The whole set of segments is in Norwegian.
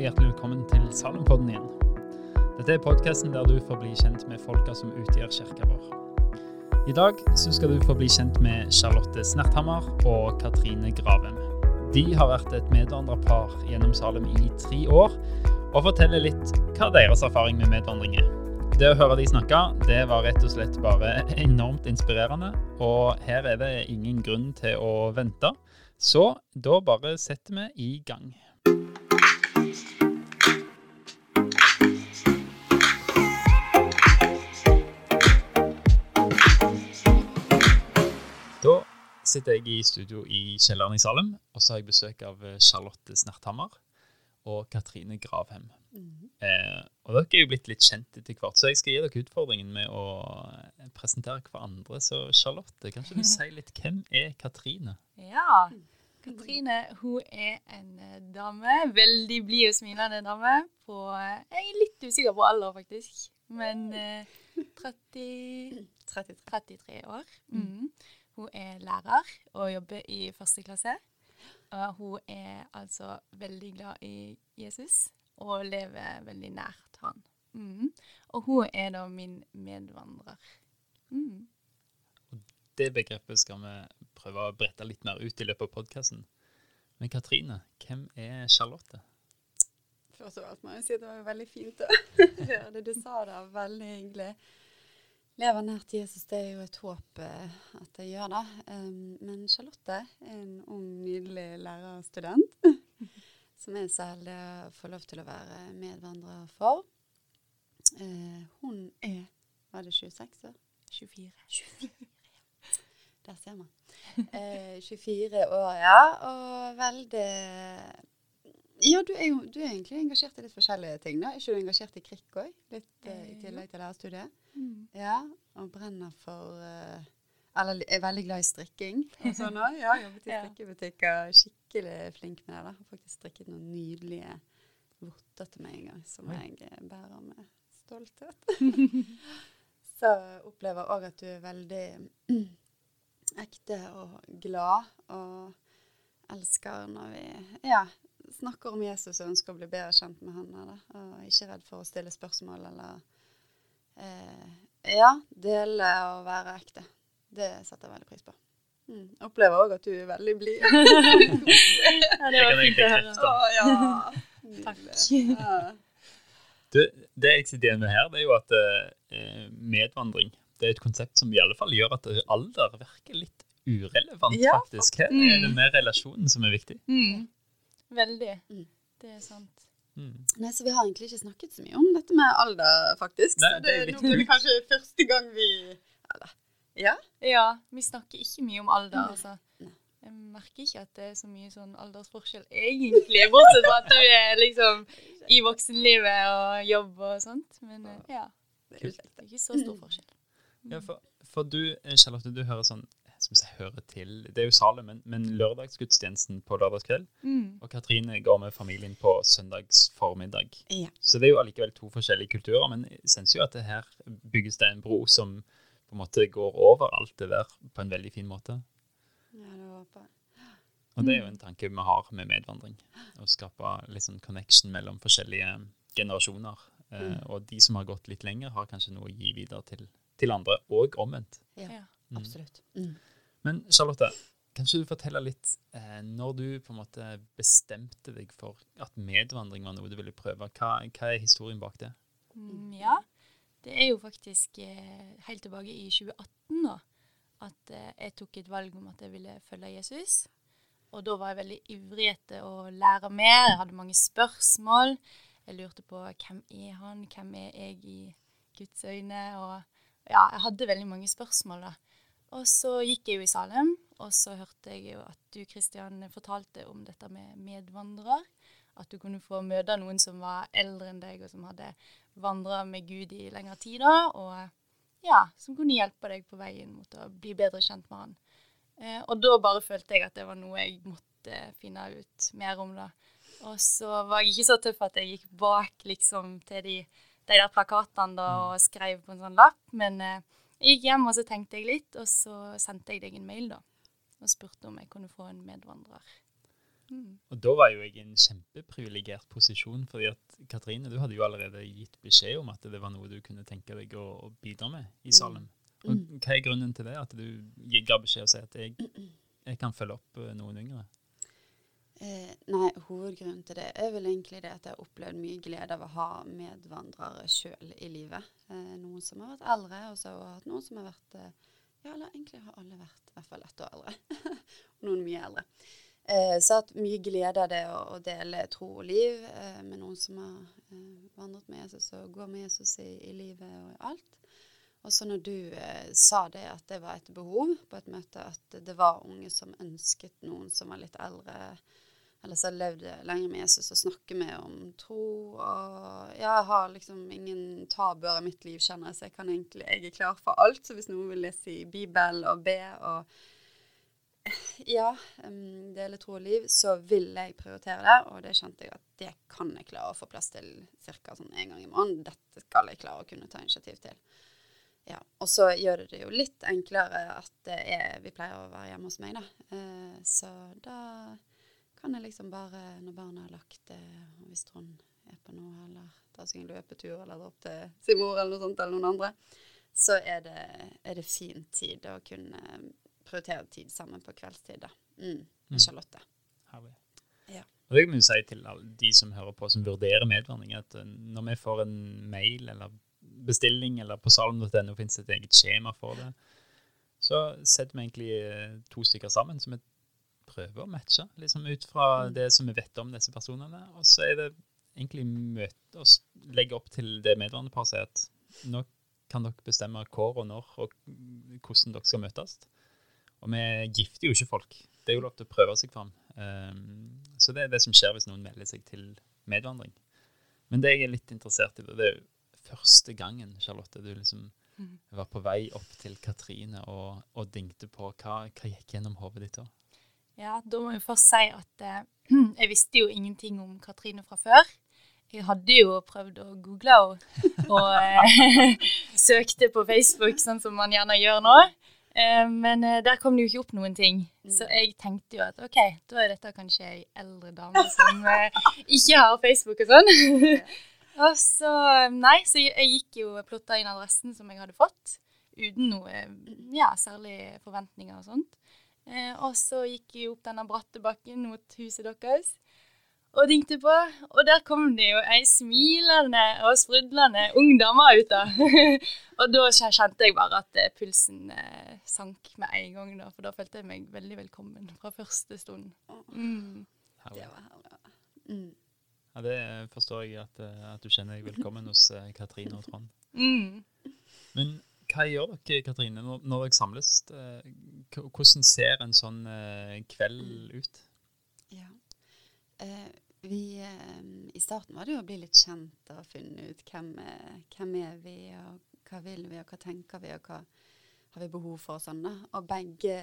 hjertelig velkommen til Salumpodden igjen. Dette er podkasten der du får bli kjent med folka som utgjør kirka vår. I dag så skal du få bli kjent med Charlotte Snerthammer og Katrine Gravem. De har vært et medvandrerpar gjennom Salem i tre år, og forteller litt hva deres erfaring med medvandring er. Det å høre de snakke, det var rett og slett bare enormt inspirerende, og her er det ingen grunn til å vente. Så da bare setter vi i gang. Sitter jeg i studio i kjelleren i Salem, og så har jeg besøk av eh, Charlotte Snerthammer og Katrine Gravhem. Eh, og dere er jo blitt litt kjent etter hvert, så jeg skal gi dere utfordringen med å eh, presentere hverandre. Så Charlotte, kan ikke du si litt hvem er Katrine? Ja. Katrine hun er en eh, dame, veldig blid og smilende dame. På, jeg er litt usikker på alder, faktisk. Men eh, 30, 33 år. Mm. Hun er lærer og jobber i første klasse. Og hun er altså veldig glad i Jesus og lever veldig nært han. Mm. Og hun er da min medvandrer. Mm. Det begrepet skal vi prøve å brette litt mer ut i løpet av podkasten. Men Katrine, hvem er Charlotte? Først og fremst må jeg si at det var veldig fint å høre det du sa da. Veldig hyggelig. Leve nært Jesus, det er jo et håp eh, at jeg gjør det. Um, men Charlotte er en ung, nydelig lærerstudent som jeg så heldig å få lov til å være medvandrer for. Eh, hun er Var det 26 år? 24. 24. Der ser man. Eh, 24 år, ja. Og veldig Ja, du er jo du er egentlig engasjert i litt forskjellige ting. da. Er ikke du engasjert i krikk òg? Litt eh, i tillegg til lærerstudiet? Mm. Ja. Og brenner for eh, Eller er veldig glad i strikking. Og sånn òg. Ja, jobbet i strikkebutikker. Skikkelig flink med det. da. Har faktisk strikket noen nydelige votter til meg en gang, som Oi. jeg eh, bærer med stolthet. Så opplever jeg òg at du er veldig ekte og glad, og elsker når vi ja, snakker om Jesus og ønsker å bli bedre kjent med han. Da. Og ikke redd for å stille spørsmål eller eh, Ja, dele og være ekte. Det setter jeg veldig pris på. Mm. Opplever òg at du er veldig blid. Ja, det Det var fint å høre. Å, ja. Takk. Ja. Du, det jeg sitter igjen med her, det er jo at eh, medvandring det er et konsept som i alle fall gjør at alder virker litt urelevant, Ja, faktisk. Her er det mer relasjonen som er viktig. Mm. Veldig. Mm. Det er sant. Mm. Nei, så Vi har egentlig ikke snakket så mye om dette med alder, faktisk. Nei, så det det, er litt nå blir det kanskje første gang vi Eller ja? Ja, vi snakker ikke mye om alder, Nei. altså. Nei. Jeg merker ikke at det er så mye sånn aldersforskjell egentlig, bortsett fra at du er liksom i voksenlivet og jobb og sånt. Men eh, ja, Det er ikke så stor forskjell. Ja, for, for du, Charlotte, du hører sånn som jeg hører til Det er jo Salem, men, men lørdagsgudstjenesten på lørdagskveld. Mm. Og Katrine går med familien på søndags formiddag. Ja. Så det er jo allikevel to forskjellige kulturer, men jeg synes jo at det her bygges det en bro som på en måte går over alt det der på en veldig fin måte. ja, det håper jeg. Og det er jo en tanke vi har med medvandring. Å skape litt sånn connection mellom forskjellige generasjoner. Eh, Mm. og de som har gått litt lenger, har kanskje noe å gi videre til, til andre, og omvendt. Ja, Ja. Mm. Absolutt. Mm. Men Charlotte, kan ikke du fortelle litt eh, når du på en måte bestemte deg for at medvandring var noe du ville prøve? Hva, hva er historien bak det? Mm, ja, det er jo faktisk eh, helt tilbake i 2018 da, at eh, jeg tok et valg om at jeg ville følge Jesus. Og da var jeg veldig ivrig etter å lære mer. Jeg hadde mange spørsmål. Jeg lurte på hvem er han, hvem er jeg i Guds øyne? Og ja, jeg hadde veldig mange spørsmål da. Og så gikk jeg jo i Salem, og så hørte jeg jo at du, Kristian, fortalte om dette med medvandrere. At du kunne få møte noen som var eldre enn deg, og som hadde vandra med Gud i lengre tid. Og ja, som kunne hjelpe deg på veien mot å bli bedre kjent med han. Eh, og da bare følte jeg at det var noe jeg måtte finne ut mer om. da. Og så var jeg ikke så tøff at jeg gikk bak liksom til de, de der plakatene da, og skrev på en sånn lapp. Men eh, jeg gikk hjem og så tenkte jeg litt, og så sendte jeg deg en mail da. Og spurte om jeg kunne få en medvandrer. Mm. Og da var jo jeg i en kjempeprivilegert posisjon, fordi at Katrine, du hadde jo allerede gitt beskjed om at det var noe du kunne tenke deg å, å bidra med i Salem. Og Mm. hva er grunnen til det? At du ga beskjed og sa at jeg, jeg kan følge opp eh, noen yngre? Eh, nei, hovedgrunnen til det er vel egentlig det at jeg har opplevd mye glede av å ha medvandrere sjøl i livet. Eh, noen som har vært eldre, og så har hatt noen som har vært eh, Ja, eller egentlig har alle vært i hvert fall ett år eldre. noen mye eldre. Eh, så jeg har hatt mye glede av det å, å dele tro og liv eh, med noen som har eh, vandret med Jesus og går med Jesus i, i livet og i alt. Og så når du eh, sa det at det var et behov på et møte, at det var unge som ønsket noen som var litt eldre, eller som har levd lenger med Jesus, og snakke med om tro og Jeg har liksom ingen tabuer i mitt liv, kjenner jeg, så jeg kan egentlig Jeg er klar for alt. Så hvis noen vil lese i Bibelen og be og ja, dele tro og liv, så vil jeg prioritere det. Og det kjente jeg at det kan jeg klare å få plass til ca. Sånn en gang i måneden. Dette skal jeg klare å kunne ta initiativ til. Ja, Og så gjør det det jo litt enklere at er, vi pleier å være hjemme hos meg, da. Eh, så da kan jeg liksom bare, når barna har lagt det, og hvis Trond er på noe, eller tar seg en løpetur, eller drar opp til sin mor eller noe sånt, eller noen andre, så er det, er det fin tid å kunne prioritere tid sammen på kveldstid, da. Mm, Mm. Charlotte. Herlig. Ja. Og det kan vi si til alle de som hører på, som vurderer medvandring, at eh, når vi får en mail eller bestilling, eller på salm.no finnes et eget skjema for det, så setter vi egentlig eh, to stykker sammen som vi prøver å matche, liksom ut fra Mm. det som vi vet om disse personene. Og så er det egentlig møte oss, legge opp til det medvandrerparet sier at nå kan dere bestemme hvor og når og hvordan dere skal møtes. Og vi gifter jo ikke folk. Det er jo lov til å prøve seg fram. Um, så det er det som skjer hvis noen melder seg til medvandring. Men det jeg er litt interessert i, det er jo første gangen, Charlotte, du liksom Mhm. var på vei opp til Katrine og, og dingte på. Hva, hva gikk gjennom hodet ditt da? Ja, da må jeg først si at eh, jeg visste jo ingenting om Katrine fra før. Jeg hadde jo prøvd å google henne, og eh, søkte på Facebook, sånn som man gjerne gjør nå. Eh, men eh, der kom det jo ikke opp noen ting. Så jeg tenkte jo at OK, da er dette kanskje ei eldre dame som eh, ikke har Facebook og sånn. og så Nei, så jeg gikk jo og plotta inn adressen som jeg hadde fått, uten noe ja, særlig forventninger og sånt. Eh, og så gikk jeg opp denne bratte bakken mot huset deres og dingte på. Og der kom det jo ei smilende og sprudlende ung dame ut da. og da kjente jeg bare at eh, pulsen eh, sank med en gang, da, for da følte jeg meg veldig velkommen fra første stund. Mm. Det var herlig. Mm. Ja, det forstår jeg at, eh, at du kjenner deg velkommen hos eh, Katrine og Trond. Mm. Men hva gjør dere, Katrine, når, når dere samles? eh, Hvordan ser en sånn eh, kveld ut? Ja. Eh, vi, I starten var det jo å bli litt kjent og finne ut hvem, hvem er vi, og hva vil vi, og hva tenker vi, og hva har vi behov for og sånn. da. Og begge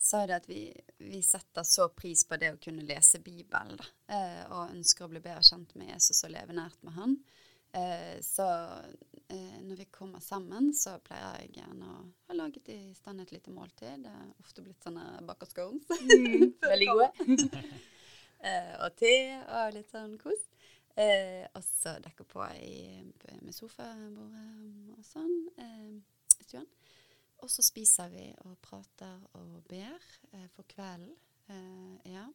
sa det at vi, vi setter så pris på det å kunne lese Bibelen, da, og ønsker å bli bedre kjent med Jesus og leve nært med han. Så eh, når vi kommer sammen, så pleier jeg gjerne å ha laget i stand et lite måltid. Det er ofte blitt sånne bakerscones. Mm. Veldig gode. eh, og te og litt sånn kos. Eh, og så dekke på i, med sofabordet og sånn eh, i stuen. Og så spiser vi og prater og ber eh, for kvelden. Eh, ja.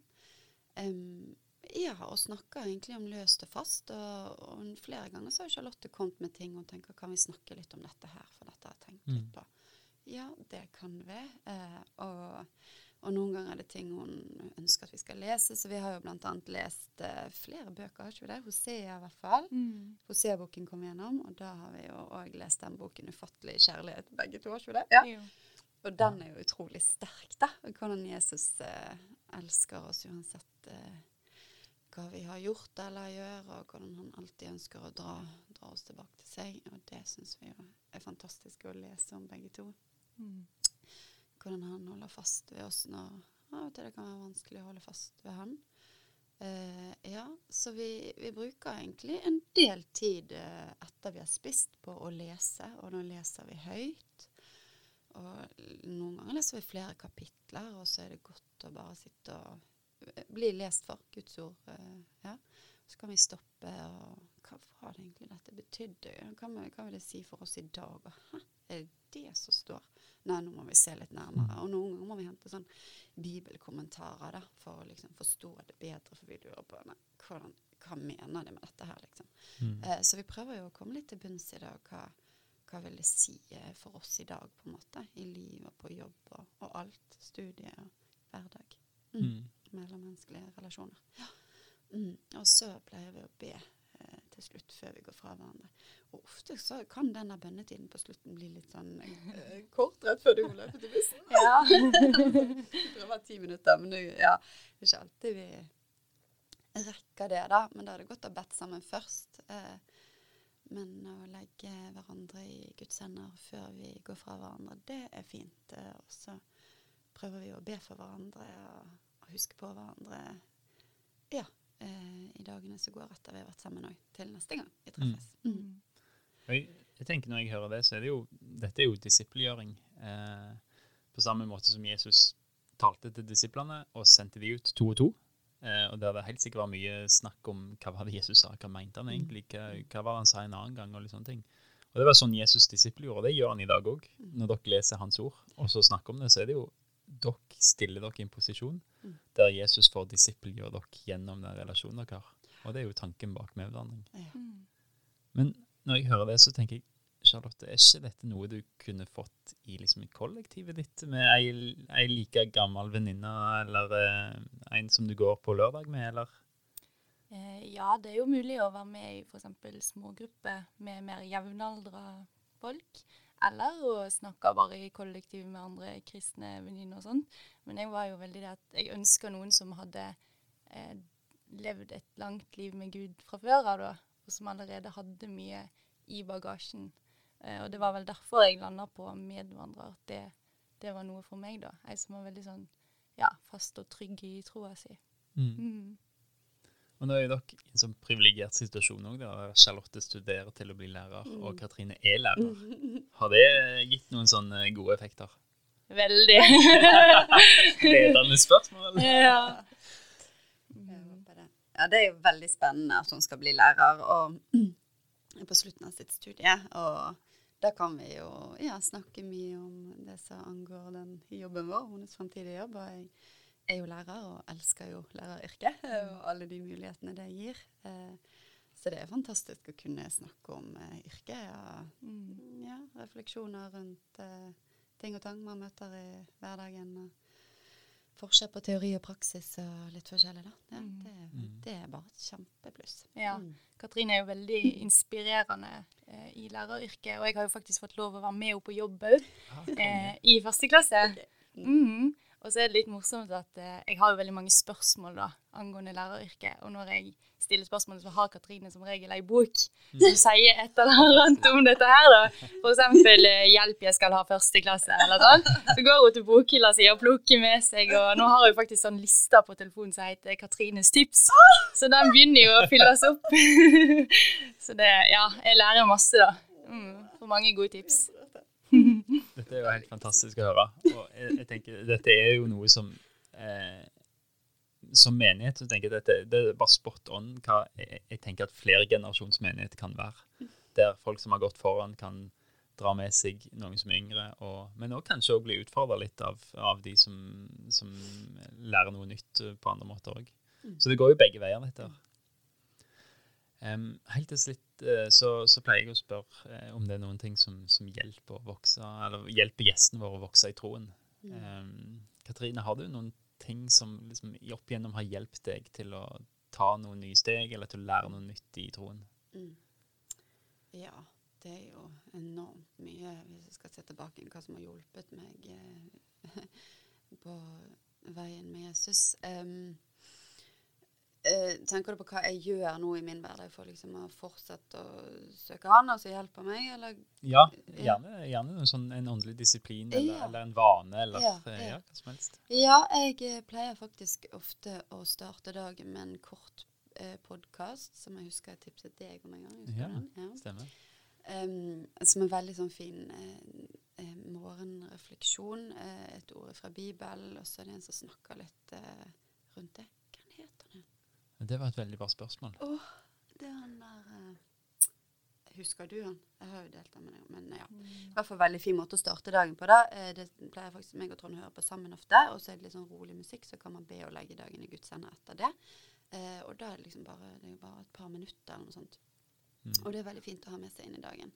Em, ja, og snakka egentlig om løst og fast. Og, og flere ganger så har Charlotte kommet med ting og tenker kan vi snakke litt om dette her, for dette har jeg tenkt Mm. litt på. Ja, det kan vi. Eh, og, og noen ganger er det ting hun ønsker at vi skal lese, så vi har jo annet lest eh, flere bøker, har ikke vi det? Hosea i hvert fall. Mm. Hosea-boken kom gjennom, og da har vi jo òg lest den boken 'Ufattelig kjærlighet', begge to, har ikke vi det? Ja. Jo. Og den er jo utrolig sterk, da. Hvordan Jesus eh, elsker oss uansett eh, hva vi har gjort eller gjør, og hvordan han alltid ønsker å dra, dra oss tilbake til seg. Og det syns vi jo er fantastisk å lese om begge to. Mm. Hvordan han holder fast ved oss når av og til det kan være vanskelig å holde fast ved han. Uh, ja, så vi, vi bruker egentlig en del tid uh, etter vi har spist på å lese, og nå leser vi høyt. Og noen ganger leser vi flere kapitler, og så er det godt å bare sitte og bli lest for, Guds ord. eh, ja. Så kan vi stoppe og Hva var det egentlig dette betydde? Hva, hva vil det si for oss i dag? Hæ, er det det som står? Nei, nå må vi se litt nærmere. Og noen ganger må vi hente sånn bibelkommentarer da, for å liksom forstå det bedre. For vi lurer på nei, hvordan, hva mener de med dette her, liksom. Mm. Eh, så vi prøver jo å komme litt til bunns i det. Hva, hva vil det si eh, for oss i dag, på en måte? I liv og på jobb og, og alt. Studie og hverdag. Mm. Mm. Mellommenneskelige relasjoner. Ja. Mm. Og så pleier vi å be eh, til slutt før vi går fra hverandre. Og ofte så kan denne bønnetiden på slutten bli litt sånn eh, kort rett før du må løpe til bussen. Ja. det var ti minutter, men det, ja, er ikke alltid vi rekker det, da. Men da er det godt å ha bedt sammen først. Eh, men å legge hverandre i Guds hender før vi går fra hverandre, det er fint. Eh, og så prøver vi å be for hverandre og, og huske på hverandre ja, eh, i dagene som går etter vi har vært sammen òg, til neste gang vi treffes. Mm. Jeg, jeg tenker Når jeg hører det, så er det jo dette er jo disippelgjøring. Eh, på samme måte som Jesus talte til disiplene og sendte de ut to og to. Eh, og der det helt sikkert var mye snakk om hva var det Jesus sa, hva mente han egentlig, hva, hva var det han sa en annen gang, og litt sånne ting. Og Det var sånn Jesus disippelgjorde, og det gjør han i dag òg. Når dere leser hans ord og så snakker om det, så er det jo dere stiller dere i en posisjon Mm. der Jesus får disippelgjøre dere gjennom den relasjonen dere har. Og det er jo tanken bak medvandring. Ja. Mm. Men når jeg hører det, så tenker jeg Charlotte, er ikke dette noe du kunne fått i liksom, kollektivet ditt med ei, ei like gammel venninne, eller eh, en som du går på lørdag med, eller? Eh, ja, det er jo mulig å være med i f.eks. smågrupper med mer jevnaldra folk. Eller å snakke bare i kollektiv med andre kristne venninner og sånn. Men jeg var jo veldig det at jeg ønska noen som hadde eh, levd et langt liv med Gud fra før av, da. Og som allerede hadde mye i bagasjen. Eh, og det var vel derfor jeg landa på medvandrer. At det, det var noe for meg, da. Jeg som var veldig sånn ja, fast og trygg i troa si. Mm. Og nå er dere i en sånn privilegert situasjon òg, Charlotte studerer til å bli lærer, og Katrine er lærer. Har det gitt noen sånne gode effekter? Veldig. Ledende spørsmål? ja. Ja, det er jo veldig spennende at hun skal bli lærer og er på slutten av sitt studie. Og da kan vi jo ja, snakke mye om det som angår den jobben vår, hennes framtidige jobb. Og jeg er jo lærer og elsker jo læreryrket og alle de mulighetene det gir. Eh, Så det er fantastisk å kunne snakke om eh, yrket og Mm. ja, refleksjoner rundt eh, ting og tang man møter i hverdagen. og Forskjell på teori og praksis og litt forskjellig, da. Ja, Mm. det, Mm. det er bare et kjempepluss. Ja. Mm. Katrine er jo veldig inspirerende eh, i læreryrket, og jeg har jo faktisk fått lov å være med henne på jobb òg, eh, i første klasse. Mhm. Og så er det litt morsomt at eh, jeg har jo veldig mange spørsmål da, angående læreryrket. Og når jeg stiller spørsmål, så har Katrine som regel ei bok som sier et eller annet om dette her. da. For eksempel eh, 'Hjelp, jeg skal ha første klasse', eller sånn. Så går hun til bokhylla si og plukker med seg. Og nå har hun faktisk sånn lista på telefonen som heter 'Katrines tips'. Så den begynner jo å fylles opp. så det, ja, jeg lærer masse, da. Mm, for mange gode tips. Dette er jo helt fantastisk å høre. Og jeg, jeg tenker, dette er jo noe som eh, Som menighet så tenker jeg dette det er bare spot on hva jeg, jeg tenker at flere generasjons kan være. Der folk som har gått foran, kan dra med seg noen som er yngre, og, men òg kanskje også bli utfordra litt av, av de som, som lærer noe nytt på andre måter òg. Så det går jo begge veier, dette. Um, helt til så, så pleier jeg å spørre eh, om det er noen ting som, som hjelper, vokse, eller hjelper gjestene våre å vokse i troen. Em, Katrine, har du noen ting som liksom, opp igjennom har hjulpet deg til å ta noen nye steg, eller til å lære noe nytt i troen? Mm. Ja, det er jo enormt mye, hvis jeg skal se tilbake hva som har hjulpet meg eh, på veien med Jesus. Em, eh, tenker du på hva jeg gjør nå i min hverdag for liksom å fortsette å søke Han, altså hjelpe meg, eller Ja, gjerne, gjerne en sånn, en åndelig disiplin, eller, Ja. eller en vane, eller Ja, eh, ja. ja, hva som helst. Ja, jeg eh, pleier faktisk ofte å starte dagen med en kort eh, podkast, som jeg husker jeg tipset deg om en gang. Ja. den? Ja. Stemmer. Um, som er veldig sånn fin eh, eh, morgenrefleksjon. Eh, et ord fra Bibelen, og så er det en som snakker litt eh, rundt det. Han? Det var et veldig bra spørsmål. Åh, det er han der uh, Husker du han? Jeg har jo delt den med deg. Men ja. I hvert fall veldig fin måte å starte dagen på. da. Eh, Det pleier faktisk meg og Trond å høre på sammen ofte. Og så er det litt sånn rolig musikk, så kan man be å legge dagen i Guds hender etter det. Uh, og da er det liksom bare, det er bare et par minutter eller noe sånt. Mm. Og det er veldig fint å ha med seg inn i dagen.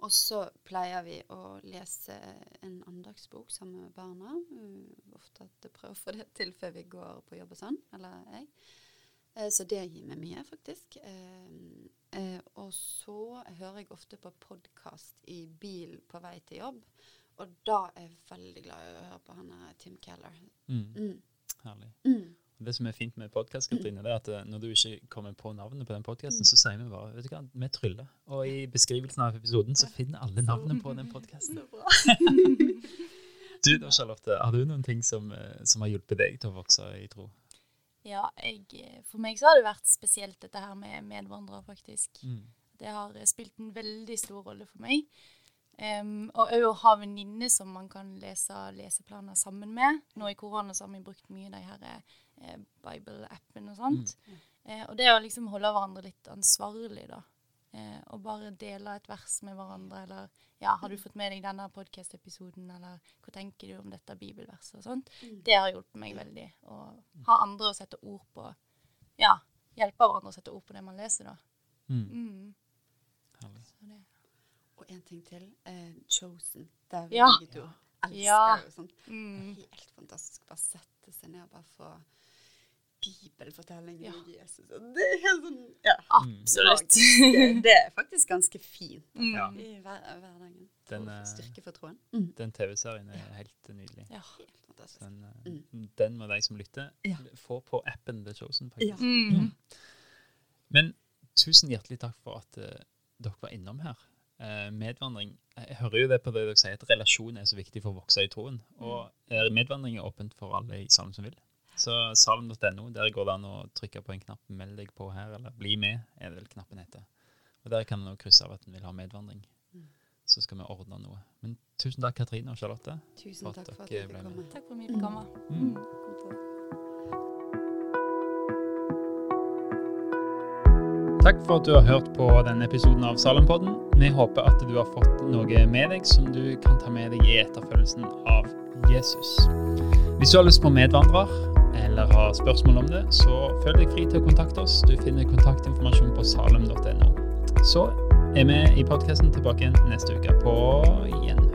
Og så pleier vi å lese en andagsbok sammen med barna. Uh, ofte at jeg prøver å få det til før vi går på jobb og sånn, eller jeg. Eh, så det gir meg mye, faktisk. Eh, eh, og så hører jeg ofte på podkast i bil på vei til jobb. Og da er jeg veldig glad i å høre på han her Tim Keller. Mm. Mm. Herlig. Mm. Det som er fint med podkast, Katrine, det er at når du ikke kommer på navnet på den podkasten, så sier vi bare vet du hva, vi tryller. Og i beskrivelsen av episoden så finner alle navnet på den podkasten. Du da, Charlotte, har du noen ting som, som har hjulpet deg til å vokse i tro? Ja, jeg, eh, for meg så har det vært spesielt dette her med medvandrere, faktisk. Mm. Det har eh, spilt en veldig stor rolle for meg. Um, og òg å ha venninner som man kan lese leseplaner sammen med. Nå i korona så har vi brukt mye de her eh, Bible-appen og sånt. Eh, og det å liksom holde hverandre litt ansvarlig, da. Eh, og bare dele et vers med hverandre, eller ja, 'Har du fått med deg denne podcast-episoden', eller 'Hva tenker du om dette bibelverset?' og sånt. Mm. Det har hjulpet meg veldig. Å ha andre å sette ord på. Ja, hjelpe hverandre å sette ord på det man leser, da. Mm. Mm. Det. Og en ting til. Eh, Chosen. Det vi Ja. du elsker Ja. og sånt. Mm. Helt fantastisk. Bare sette seg ned og bare få bibelfortellingen Ja. om Jesus. Og det er helt sånn ja. Absolutt. Det, det er faktisk ganske fint Mm. Ja. i hver, hverdagen. Den, eh, Styrke for troen. Mm. Den TV-serien er helt nydelig. Ja. Helt fantastisk. Den, eh, den må de som lytter, Ja. få på appen The Chosen. Ja. faktisk. Mm. Men tusen hjertelig takk for at uh, dere var innom her. Eh, medvandring Jeg hører jo det på det dere sier, at relasjon er så viktig for å vokse i troen. Og eh, medvandring er åpent for alle i salen som vil. Så salm.no, der går det an å trykke på en knapp 'meld deg på her', eller 'bli med', er det vel knappen heter. Og der kan en krysse av at en vil ha medvandring. Mm. Så skal vi ordne noe. Men tusen takk, Katrine og Charlotte. Tusen For at takk for at dere ble med. Takk for at vi fikk komme. Mm. Takk for at du har hørt på denne episoden av Salempodden. Vi håper at du har fått noe med deg som du kan ta med deg i etterfølgelsen av Jesus. Hvis du har lyst på medvandrer, eller har spørsmål om det, så føl deg fri til å kontakte oss. Du finner kontaktinformasjon på salem.no. Så er vi i podkasten tilbake igjen neste uke på igjen.